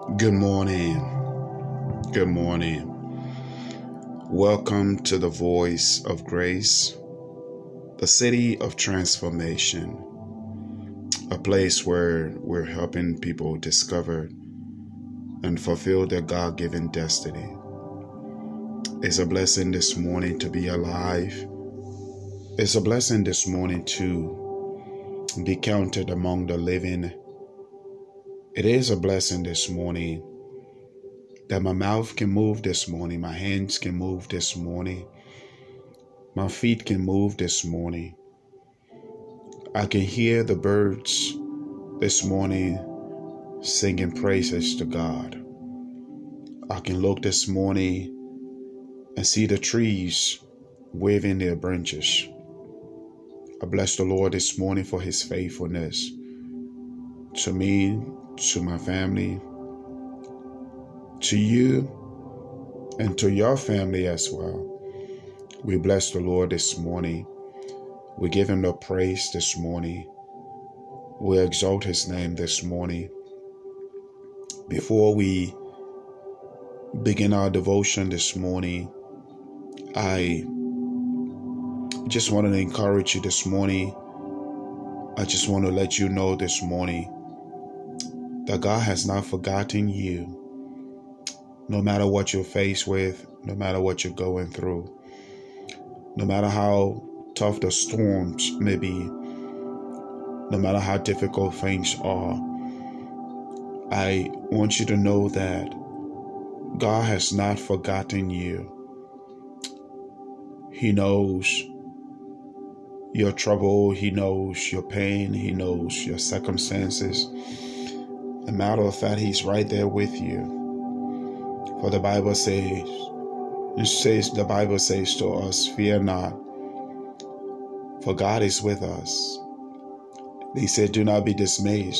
Good morning. Good morning. Welcome to the Voice of Grace, the city of transformation, a place where we're helping people discover and fulfill their God given destiny. It's a blessing this morning to be alive. It's a blessing this morning to be counted among the living it is a blessing this morning that my mouth can move this morning, my hands can move this morning, my feet can move this morning. I can hear the birds this morning singing praises to God. I can look this morning and see the trees waving their branches. I bless the Lord this morning for his faithfulness to me to my family, to you, and to your family as well. We bless the Lord this morning. We give him the praise this morning. We exalt his name this morning. Before we begin our devotion this morning, I just wanted to encourage you this morning. I just want to let you know this morning that God has not forgotten you. No matter what you're faced with, no matter what you're going through, no matter how tough the storms may be, no matter how difficult things are, I want you to know that God has not forgotten you. He knows your trouble, He knows your pain, He knows your circumstances. A matter of fact, He's right there with you. For the Bible says, it says the Bible says to us, Fear not, for God is with us. He said, Do not be dismayed,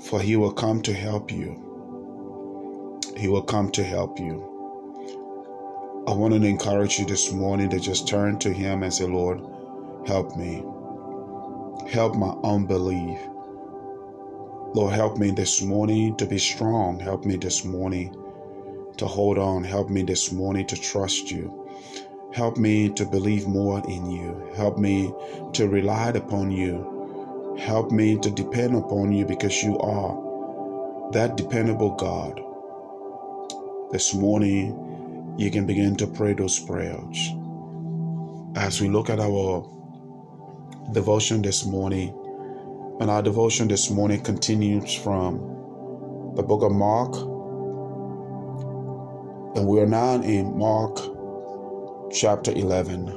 for He will come to help you. He will come to help you. I want to encourage you this morning to just turn to Him and say, Lord, help me. Help my unbelief. Lord, help me this morning to be strong. Help me this morning to hold on. Help me this morning to trust you. Help me to believe more in you. Help me to rely upon you. Help me to depend upon you because you are that dependable God. This morning, you can begin to pray those prayers. As we look at our devotion this morning, and our devotion this morning continues from the book of Mark. And we are now in Mark chapter 11.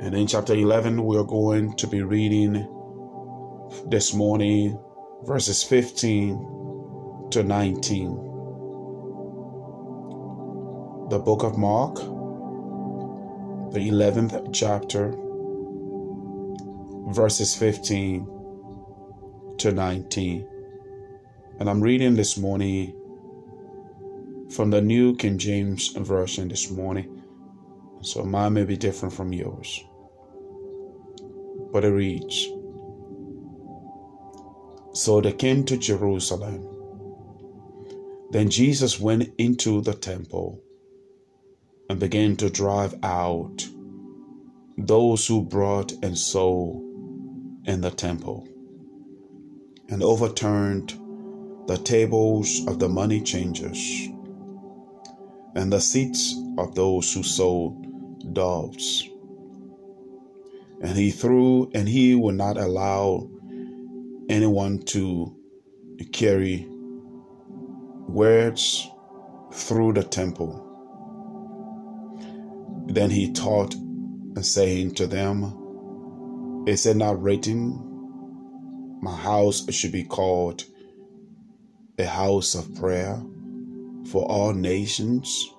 And in chapter 11, we are going to be reading this morning verses 15 to 19. The book of Mark, the 11th chapter verses 15 to 19. And I'm reading this morning from the New King James Version this morning. So mine may be different from yours. But it reads So they came to Jerusalem. Then Jesus went into the temple and began to drive out those who brought and sold in the temple and overturned the tables of the money changers and the seats of those who sold doves. And he threw, and he would not allow anyone to carry words through the temple. Then he taught, saying to them, is it not written, My house should be called a house of prayer for all nations?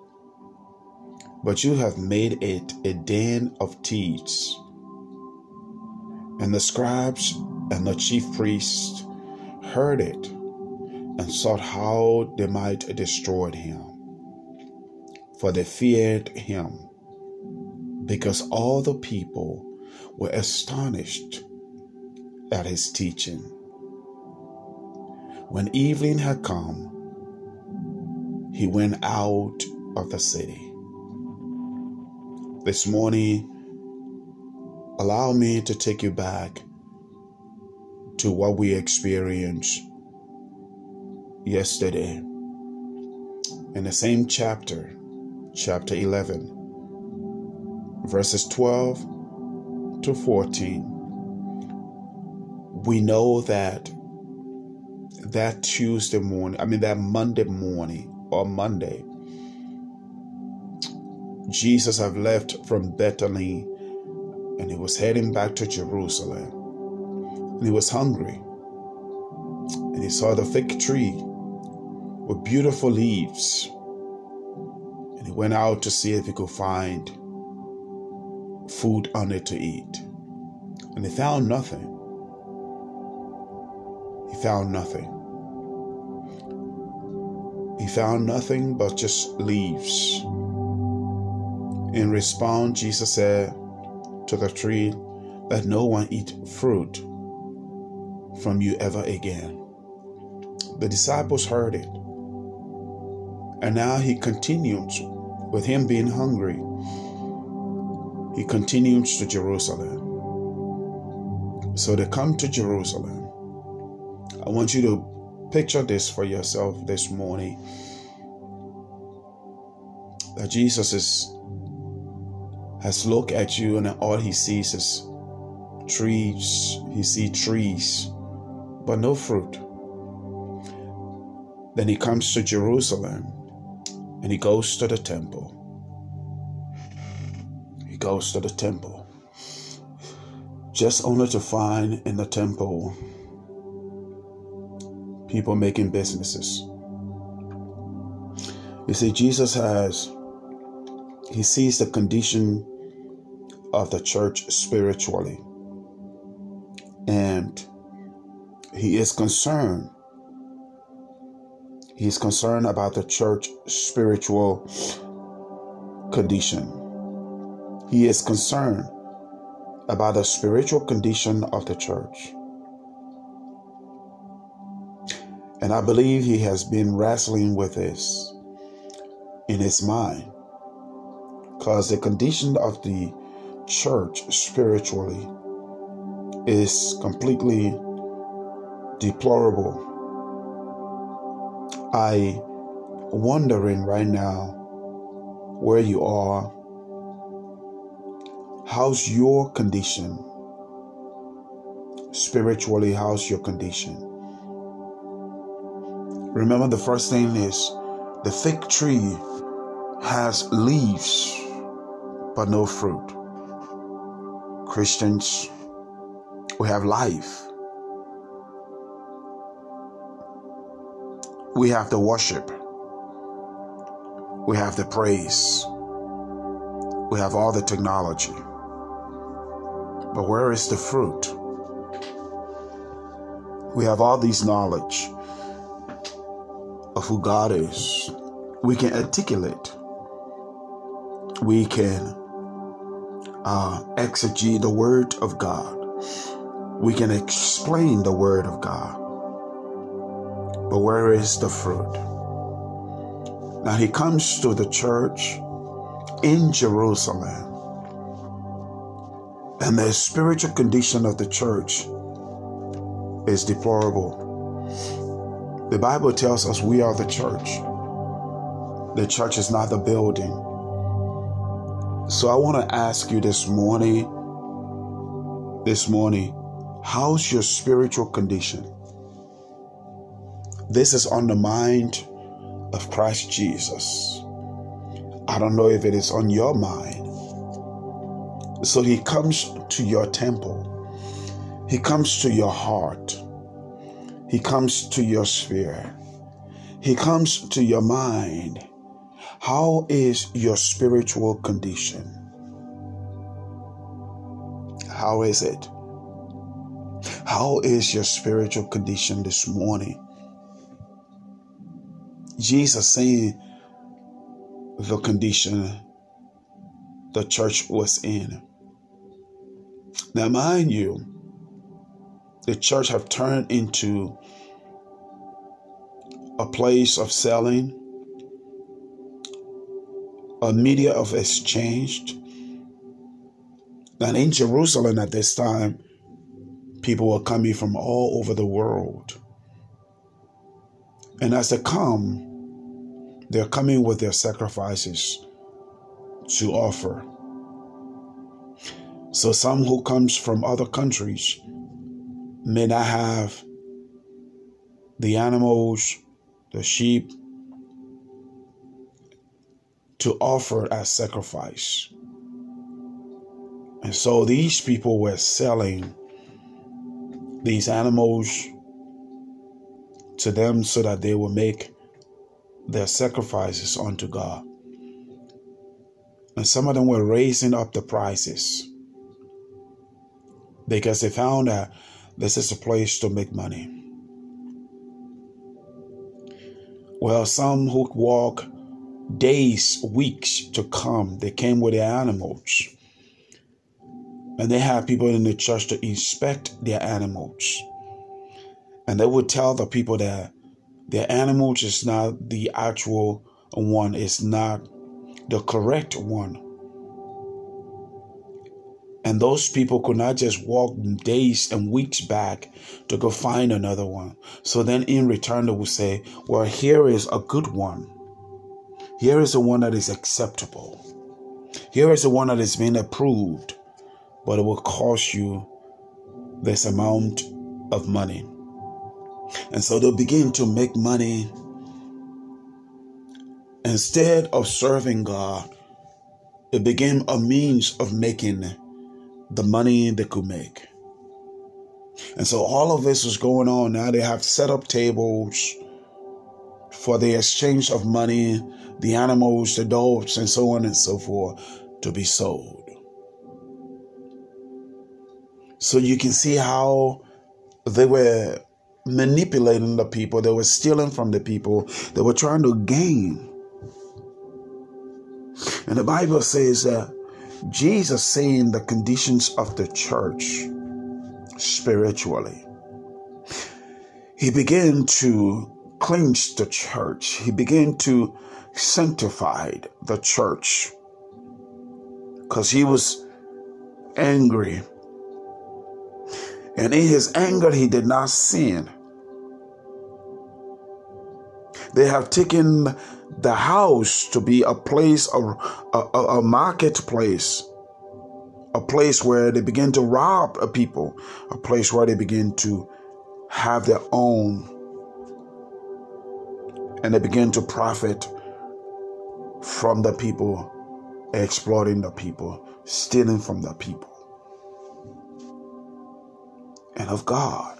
But you have made it a den of thieves. And the scribes and the chief priests heard it and sought how they might destroy him. For they feared him, because all the people were astonished at his teaching. When evening had come, he went out of the city. This morning, allow me to take you back to what we experienced yesterday in the same chapter, chapter 11, verses 12 to 14. We know that that Tuesday morning, I mean, that Monday morning or Monday, Jesus had left from Bethany and he was heading back to Jerusalem. And he was hungry. And he saw the fig tree with beautiful leaves. And he went out to see if he could find food on it to eat. And he found nothing. He found nothing. He found nothing but just leaves. In response, Jesus said to the tree, Let no one eat fruit from you ever again. The disciples heard it. And now he continues with him being hungry. He continues to Jerusalem. So they come to Jerusalem. I want you to picture this for yourself this morning that Jesus is has looked at you and all he sees is trees. He sees trees, but no fruit. Then he comes to Jerusalem and he goes to the temple. Goes to the temple. Just only to find in the temple people making businesses. You see, Jesus has, he sees the condition of the church spiritually. And he is concerned. He's concerned about the church spiritual condition. He is concerned about the spiritual condition of the church. And I believe he has been wrestling with this in his mind. Because the condition of the church spiritually is completely deplorable. I wondering right now where you are. How's your condition? Spiritually, how's your condition? Remember, the first thing is the fig tree has leaves but no fruit. Christians, we have life. We have the worship. We have the praise. We have all the technology. But where is the fruit? We have all these knowledge of who God is. We can articulate. We can uh, exegete the Word of God. We can explain the Word of God. But where is the fruit? Now he comes to the church in Jerusalem. And the spiritual condition of the church is deplorable. The Bible tells us we are the church. The church is not the building. So I want to ask you this morning, this morning, how's your spiritual condition? This is on the mind of Christ Jesus. I don't know if it is on your mind. So he comes to your temple. He comes to your heart. He comes to your spirit. He comes to your mind. How is your spiritual condition? How is it? How is your spiritual condition this morning? Jesus saying the condition the church was in. Now, mind you, the church have turned into a place of selling, a media of exchange. And in Jerusalem at this time, people were coming from all over the world. And as they come, they're coming with their sacrifices to offer. So some who comes from other countries may not have the animals, the sheep to offer as sacrifice. And so these people were selling these animals to them so that they will make their sacrifices unto God. And some of them were raising up the prices because they found that this is a place to make money. Well, some who walk days, weeks to come, they came with their animals. And they had people in the church to inspect their animals. And they would tell the people that their animals is not the actual one, it's not the correct one. And those people could not just walk days and weeks back to go find another one. So then in return, they would say, Well, here is a good one. Here is the one that is acceptable. Here is the one that is being approved, but it will cost you this amount of money. And so they'll begin to make money instead of serving God. It became a means of making the money they could make. And so all of this was going on now. They have set up tables for the exchange of money, the animals, the dogs, and so on and so forth to be sold. So you can see how they were manipulating the people, they were stealing from the people, they were trying to gain. And the Bible says that Jesus saying the conditions of the church spiritually. He began to cleanse the church. He began to sanctify the church because he was angry. And in his anger, he did not sin. They have taken the house to be a place, a, a, a marketplace, a place where they begin to rob a people, a place where they begin to have their own, and they begin to profit from the people, exploiting the people, stealing from the people, and of God.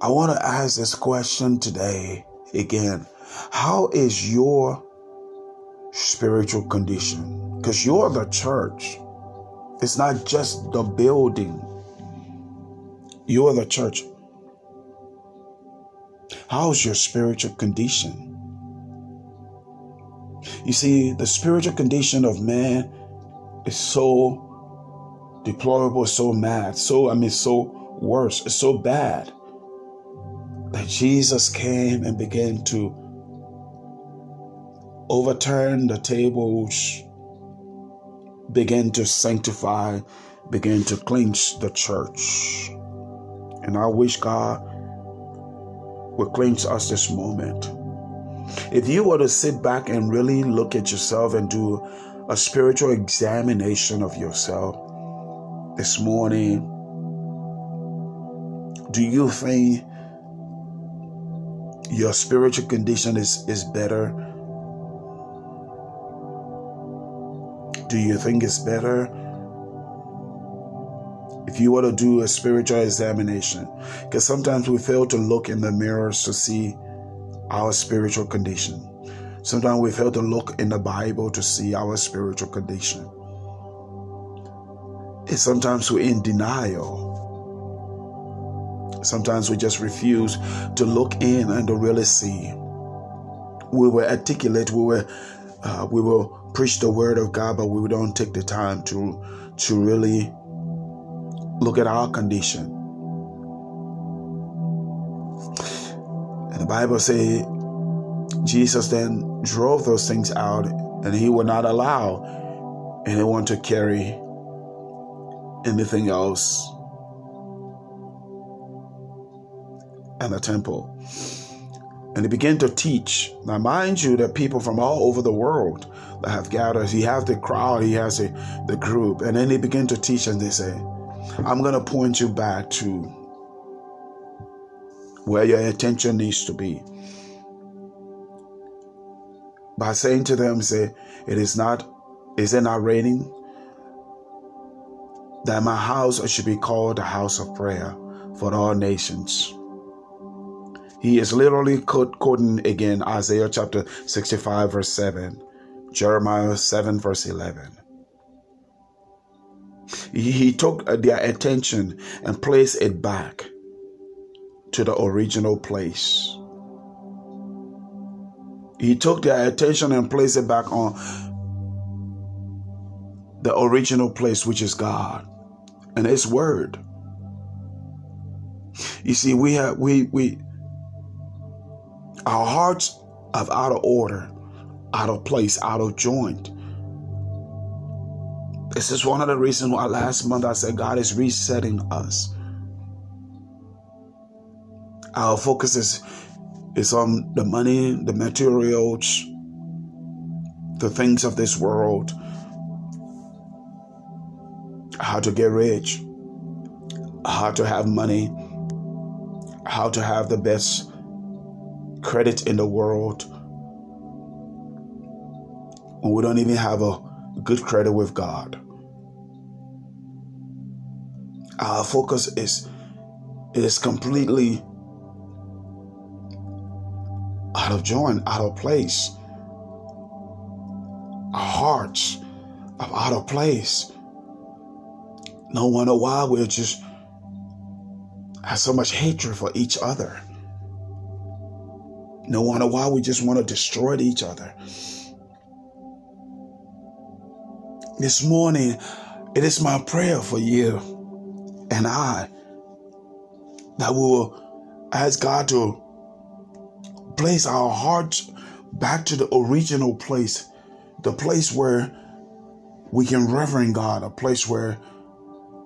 I want to ask this question today again. How is your spiritual condition? Because you're the church. It's not just the building. You're the church. How's your spiritual condition? You see, the spiritual condition of man is so deplorable, so mad, so, I mean, so worse, it's so bad that Jesus came and began to overturn the tables, begin to sanctify, begin to cleanse the church. And I wish God would cleanse us this moment. If you were to sit back and really look at yourself and do a spiritual examination of yourself this morning, do you think your spiritual condition is, is better? Do you think it's better? If you were to do a spiritual examination, because sometimes we fail to look in the mirrors to see our spiritual condition. Sometimes we fail to look in the Bible to see our spiritual condition. And sometimes we're in denial. Sometimes we just refuse to look in and to really see. We will articulate, we will, uh, we will preach the word of God, but we don't take the time to to really look at our condition. And the Bible says Jesus then drove those things out and he would not allow anyone to carry anything else in the temple. And he began to teach. Now, mind you, that people from all over the world that have gathered, he has the crowd, he has a, the group, and then he began to teach, and they say, I'm going to point you back to where your attention needs to be. By saying to them, say, it is not, is it not raining? That my house should be called a house of prayer for all nations. He is literally quoting again Isaiah chapter 65, verse 7, Jeremiah 7, verse 11. He took uh, their attention and placed it back to the original place. He took their attention and placed it back on the original place, which is God and His Word. You see, we have we we our hearts are out of order, out of place, out of joint. This is one of the reasons why last month I said God is resetting us. Our focus is, is on the money, the materials, the things of this world, how to get rich, how to have money, how to have the best credit in the world we don't even have a good credit with God. Our focus is is completely out of joint, out of place. Our hearts are out of place. No wonder why we're just have so much hatred for each other. No wonder why we just want to destroy each other. This morning, it is my prayer for you and I that we will ask God to place our hearts back to the original place, the place where we can reverend God, a place where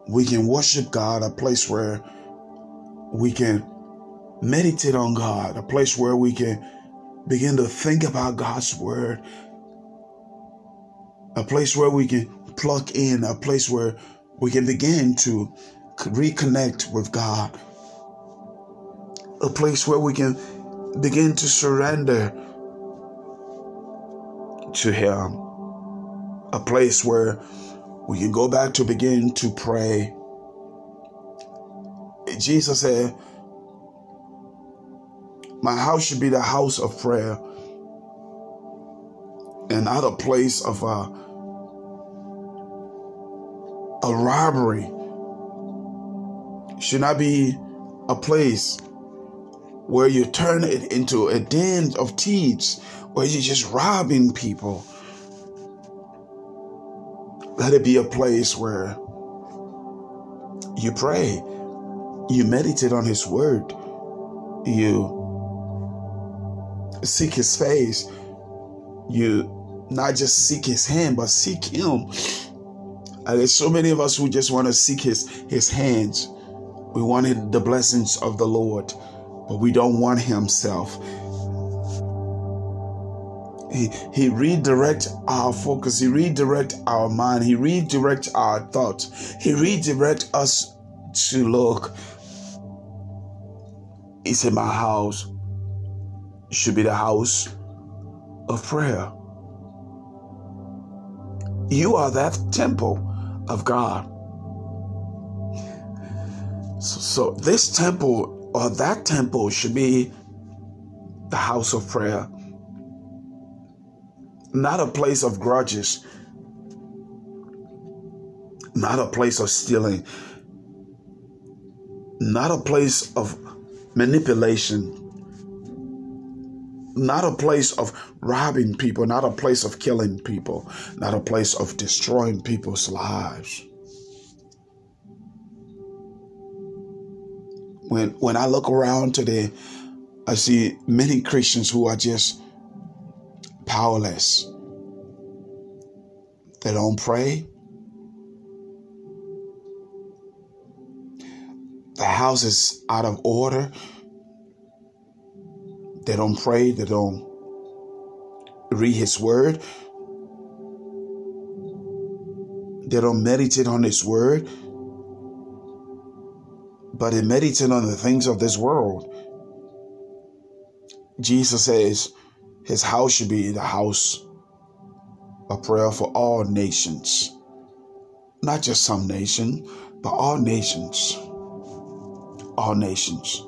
we can worship God, a place where we can meditate on God, a place where we can begin to think about God's word, a place where we can plug in, a place where we can begin to reconnect with God, a place where we can begin to surrender to Him, a place where we can go back to begin to pray. Jesus said, my house should be the house of prayer and not a place of a, a robbery. Should not be a place where you turn it into a den of thieves, where you're just robbing people. Let it be a place where you pray, you meditate on His Word, you seek his face. You not just seek his hand, but seek him. And there's so many of us who just want to seek his his hands. We wanted the blessings of the Lord, but we don't want himself. He, he redirect our focus. He redirect our mind. He redirect our thoughts. He redirect us to look. He's in my house should be the house of prayer. You are that temple of God. So, so, this temple or that temple should be the house of prayer, not a place of grudges, not a place of stealing, not a place of manipulation not a place of robbing people, not a place of killing people, not a place of destroying people's lives. When when I look around today, I see many Christians who are just powerless. They don't pray. The house is out of order. They don't pray. They don't read His Word. They don't meditate on His Word. But they meditate on the things of this world. Jesus says his house should be the house of prayer for all nations. Not just some nation, but all nations. All nations.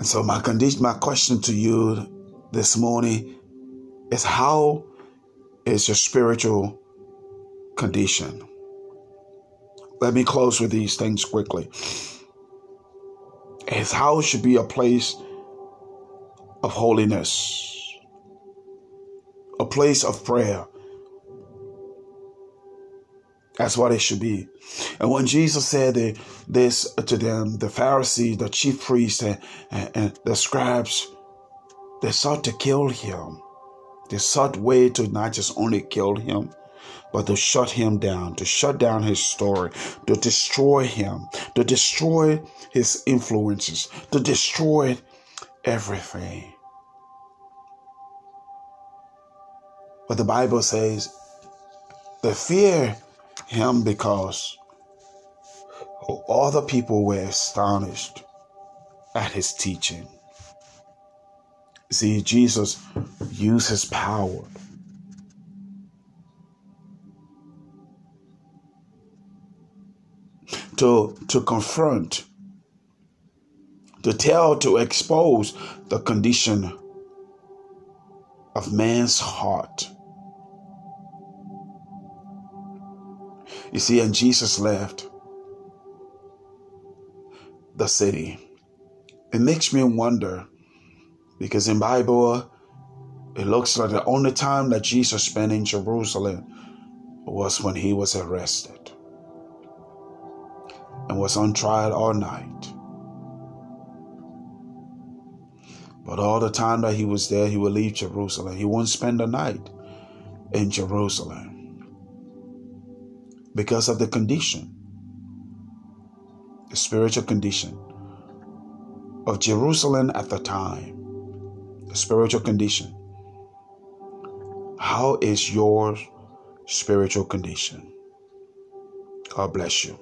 And so my condition, my question to you this morning is how is your spiritual condition? Let me close with these things quickly. His house should be a place of holiness, a place of prayer. That's what it should be. And when Jesus said this to them, the Pharisees, the chief priests, and, and, the scribes, they sought to kill him. They sought way to not just only kill him, but to shut him down, to shut down his story, to destroy him, to destroy his influences, to destroy everything. But the Bible says the fear him because all the people were astonished at his teaching. See, Jesus used his power to, to confront to tell, to expose the condition of man's heart. You see, and Jesus left the city. It makes me wonder because in Bible it looks like the only time that Jesus spent in Jerusalem was when he was arrested and was on trial all night. But all the time that he was there, he would leave Jerusalem. He wouldn't spend the night in Jerusalem because of the condition, the spiritual condition of Jerusalem at the time, the spiritual condition. How is your spiritual condition? God bless you.